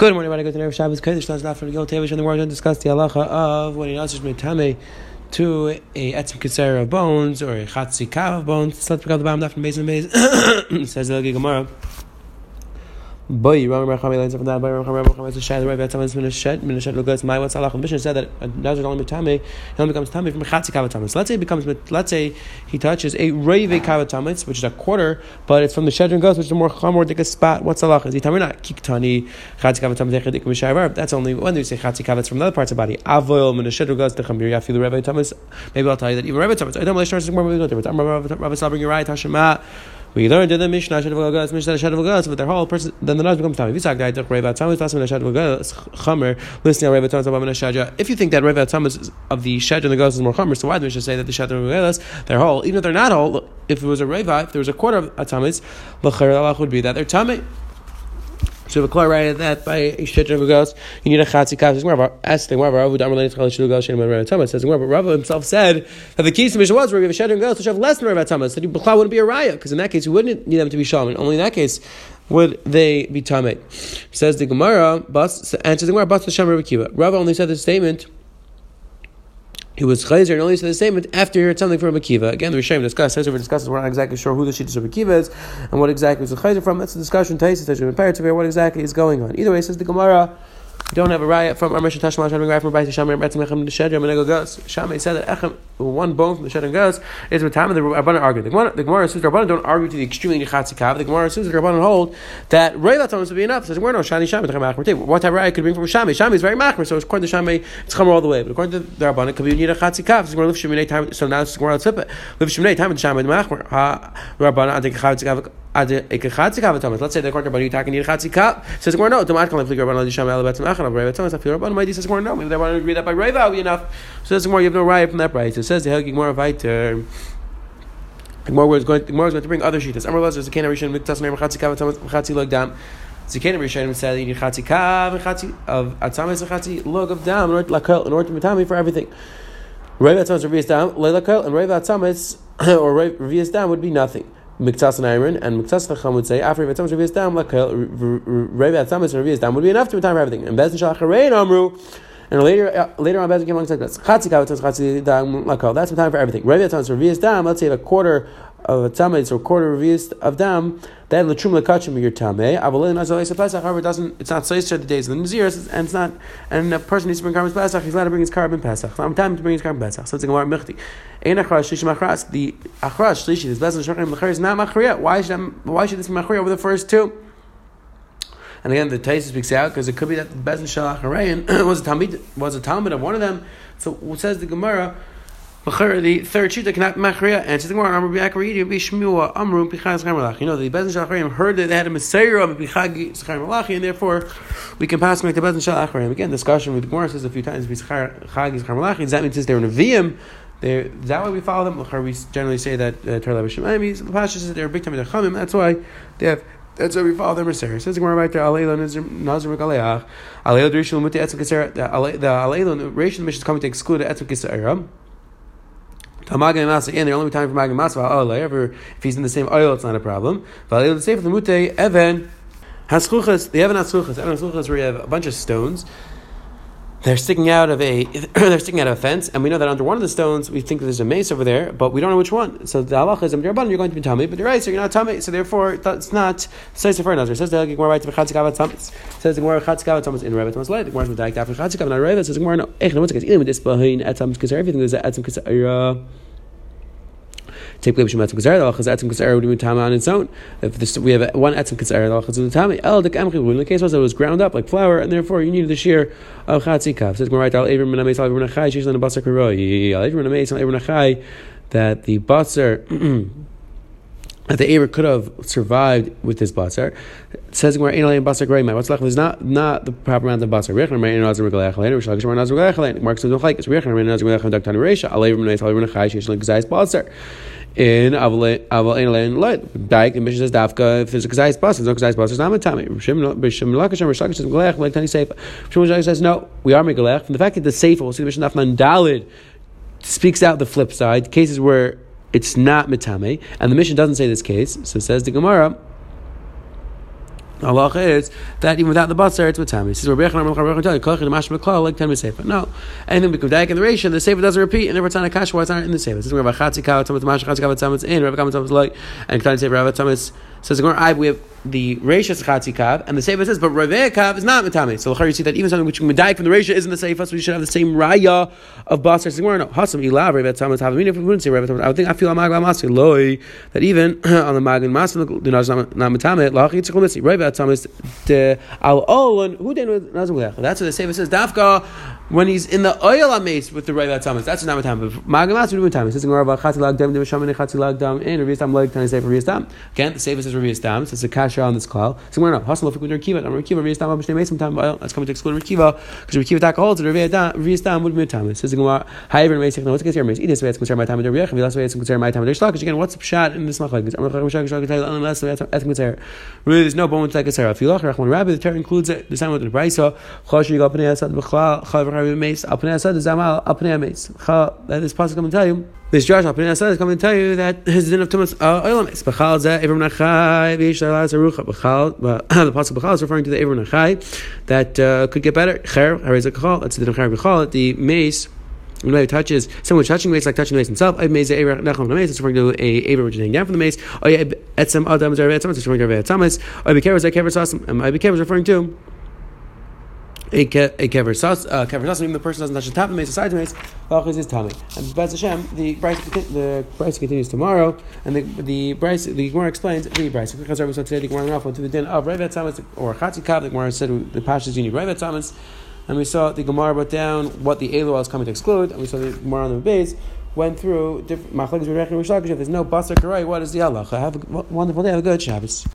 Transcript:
Good morning, everybody. Good to know Shabbos Kodesh. Let's not forget to go and we're going to discuss the halacha of when he answers metame to a etzim kisera of bones or a chatzi kav of bones. Let's pick up the bottom left from base and base. Says the Gemara. Boy, Ram Racham learns from that. Boy, Ram Racham is a shed. Right, that's when a shed. When a shed goes, my what's Allah? Mission said that a nazir only mitame, he only becomes tame from chatzi kavatamis. Let's say it becomes. Let's say he touches a rave kavatamis, which is a quarter, but it's from the shed and goes, which is a more chamor dik spot. What's Allah? Is he tame not kiktani chatzi kavatamis dechadik mishavar? That's only when you say chatzi kavats from other parts of the body. Avoil when a shed goes the chamir yafilu rave tamis. Maybe I'll tell you that even rave tamis. I don't know. Let's start more. Different. I'm Rav Sabri Uriah Tashema. We learned in the Mishnah Shad V'Gagas, Mishnah Shad V'Gagas, but their whole person, then the Naz becomes Tami. Visak Dai Tuk Reva Tamas, Tasman Shad V'Gagas, Chamer, listening to Reva Tamas, Abamana Shadja. If you think that Reva Tamas of the Shad and the Gas is more Chamer, so why do we just say that the Shad and they're whole, even if they're not whole, if it was a Reva, if there was a quarter of a Tamas, L'cher Allah would be that they're Tami. So if a right that by a of goes, you need a chatzi kav. Says Rav, ask the Rav, Rav. Says Rav himself said that the key to Mishnah was where you have a and goes, which have less than Rav Thomas. That Bechla wouldn't be a raya because in that case you wouldn't need them to be shaman. Only in that case would they be tamei. Says the Gemara, Bas answers the Gemara, Bas Hashem Rav Kiva. Rav only said this statement he was chayzer and only said the statement after he heard something from Akiva. Again, the Rishonim discuss, over discusses, we're not exactly sure who the Shittas of Akiva is and what exactly is the chayzer from. That's the discussion, Taisis, Tashim, and what exactly is going on. Either way, says the Gemara, don't have a riot from Amr Tashma Shem Rai from Bais Shamir Betzim Echem the Shedram and Goes. Shammai said that Echem one bone from the Shedram goes is with time and the Rabbanan argue. The Gemara, the Gemara says Rabbanan don't argue to the extreme in Chatzikav. The Gemara says the Rabbanan hold that Reilat Thomas would be enough. Says we're no Shani Shammai the Machmer. What type of riot could bring from Shammai? Shammai is very Machmer, so according to Shammai it's Chamer all the way. But according to the Rabbanan, could be need a Chatzikav. So we're live Sheminei. So now it's Gemara Tzipah. Live Sheminei time with Shammai Machmer. Ha Rabbanan Let's say the to you talking need a chatzika. Says we're no. Automatically, if the Rabbanan Lisham Elabetzim Achan Reva Thomas, I feel Rabbanan Mighty says we're no. Maybe they want to agree that by Reva would be enough. So says more. You have no right from that price. It says the Helgi more Viter. Gemara was going. Gemara was going to bring other sheetas. Amar Lazar Zakena Rishon Miktas Neim Chatzika Chatzi Log Dam. Zakena Rishon said you need Chatzika of Atzamis and Chatzi Log of Dam in order to Matami for everything. Reva Atzamis Revius Dam Leilakol and Reva Atzamis or Revius Dam would be nothing. Miktas and iron, and Miktas Chacham would say after Revias Revias Dam, like Revias Tamas and Revias Dam would be enough to for everything. And Bezin Shalacharein Amru. And later, uh, later on, Bezin came along and said, "Chatzi kavatas chatzi dam lakol." That's the time for everything. Revias Tamas Revias Dam. Let's say a quarter of a it's a quarter of revias of dam. Then the trum lekachim your tameh. Avalin azalei pesach. However, it doesn't. It's not seister the days of the nazirs, and it's not. And a person needs to bring carbon pesach. He's allowed to bring his carbon pesach. I'm time to bring his carbon pesach. So it's a gemara mechti. Ein achras shlishi machras. The achras shlishi is bezin shachrim is not machriya. Why should why should this be machriya over the first two? And again, the Taisa speaks out because it could be that the Bezin Shalach was a Talmud was a Talmud of one of them. So it says the Gemara the third shita cannot machria answers the Gemara. Amru b'akaridi b'shmua amru zchar malachi. You know the bezin shalachrim heard that they had a messiah of pichag zchar malachi, and therefore we can pass make the bezin shalachrim. Again, discussion with the Gemara says a few times pichag zchar malachi. Does that mean since they're in a vim? They're, that way we follow them. We generally say that uh, Torah B'Shemaim. The Pasha says they're big time Chamim. That's why they have. That's why we follow their Messiah. Says the Gemara right there. Aleilah Nazir Megaleach. Aleilah Rishon Muti Etzim Kisera. The Aleilah Rishon mission is coming to exclude Etzim Kisera. Tamagin Masa in, they're only time for Magin Masa. Ever if he's in the same oil, it's not a problem. But the say for the Mute Evan Haschuchas, the Evan Haschuchas. Evan Haschuchas where you have a bunch of stones. They're sticking out of a they're sticking out of a fence, and we know that under one of the stones we think there's a mace over there, but we don't know which one. So the halacha is you're going to be tummy, but you're right, so you're not tummy. So therefore, it's not says for another. Says the Gemara right to chatzikavat tamas. Says the Gemara chatzikavat tamas in Rebbe tamas light. The Gemara is medayik after chatzikavat not Rebbe. Says the Gemara no. Ech no. The? Even with this behind etzam because everything is etzam because place from etzim kazer. The halacha is etzim kazer would be tama on its own. If this, we have one etzim kazer, the halacha is the tama. El the. In the case was it was ground up like flour, and therefore you needed the shear of chatzi kav. Says right al evrim menameis al evrim nachai on the basar al al nachai that the basar. that the Aver could have survived with this basar. It says where ain't basar greymai. What's left is not not the proper amount of basar. Mein nazar regalechalein. Reish Lakish nazar regalechalein. Mark says rechner mein nazar nachai she's basar in Aval Ein Light. Back the mission says Dafka if there's a Kazais bus, there's no Kazais bus, there's not a Lakasham Reish Lakish says Galech says no, we are Megalech. From the fact that the Seifa, we'll see the mission Dafman Dalid speaks out the flip side, cases where it's not mitame, and the mission doesn't say this case. So says the Gemara. Allah is that even without the basar, it's with. He says, "Rabbi Yechon Rabbi Yechon tell you, kolchid mash meklal like ten sefer." No, anything become daik in the ratio, the sefer doesn't repeat, and therefore it's not a kash. It's not in the sefer? This is Rabbi Chatzikav, Tamat Mash Chatzikav, Tamat in Rabbi Kamat like, and Ketan sefer Rabbi Tamat says the Gemara, we have the Reisha is Chatzikav, and the Sefer says, but Raveh Kav is not Matame. So you see that even something which medayik from the Reisha isn't the Sefer, so we should have the same Raya of Basar. So no, Hasam Ilav Raveh Tamat Havamina. If we wouldn't say Raveh Tamat, I would think I feel Amag Masri Loi that even on the Magan Masri the Naz not Matame Lachi Tzikol Mitzi Raveh Tamat the Al Olon Who then Nazim That's what the Sefer says. Dafka when he's in the oil amaze with the Raveh Thomas. That's not Magan Masri do Matame. Says Gemara about Chatzilag Dam Demishamini Chatzilag Dam in Raveh Tam Leg Tani Sefer Raveh Tam. Again, the Sefer says Raveh Tam. It's a kasha on this call. So we're not hustle if we Rikiva. I'm Rikiva. Raveh Tam Abishnei Mesim Tam. That's coming to exclude Rikiva because Rikiva Tak holds Raveh Tam would be Matame. Says Gemara. However, Mesim. No, what's case here? Mesim. Either way, it's concerned my time. The Riach. Last way, it's concerned my time. There's Because again, what's shot in this machlek? Really, there's no bone like a sarah. Look, Rachman Rabbi, the Torah includes it. The same with the Brisa. Chosh Yigal Pnei Asad B'Chal Chav Rabbi Meis Al Pnei Asad Zamal Al Pnei Meis. This pasuk come and tell you. This Josh Al Pnei Asad is coming to tell you that his din of Tumas Oil Meis. B'Chal Zeh Evrim Nachai V'Yish Lalaz Arucha B'Chal. The pasuk B'Chal is referring to the Evrim Nachai that uh, could get better. Cher Harei Zakachal. That's the din of Cher B'Chal. The Meis when it touches someone touching the mace like touching the mace himself, I mace a nacham the mace. It's referring to a aver which is hanging down from the mace. Oh yeah, etzem adam zerav etzamas. It's referring to a etzamas. Oh I kever kever sasam. I kever is referring to a kever sas uh, kever sasam. Even the person doesn't touch the top of the mace, side mace. Halachis is tummy. And Bez Hashem, the price the price continues tomorrow, and the the price the Gemara explains the price because Rabbi said today the Gemara went to the din of Rav Etzamas or Chatzikav. The Gemara said the pashas need Rav Etzamas and we saw the Gemara brought down what the Elu was coming to exclude, and we saw the Gemara on the base went through different If there's no Basar Karai, what is the Allah? Have a wonderful day. Have a good Shabbos.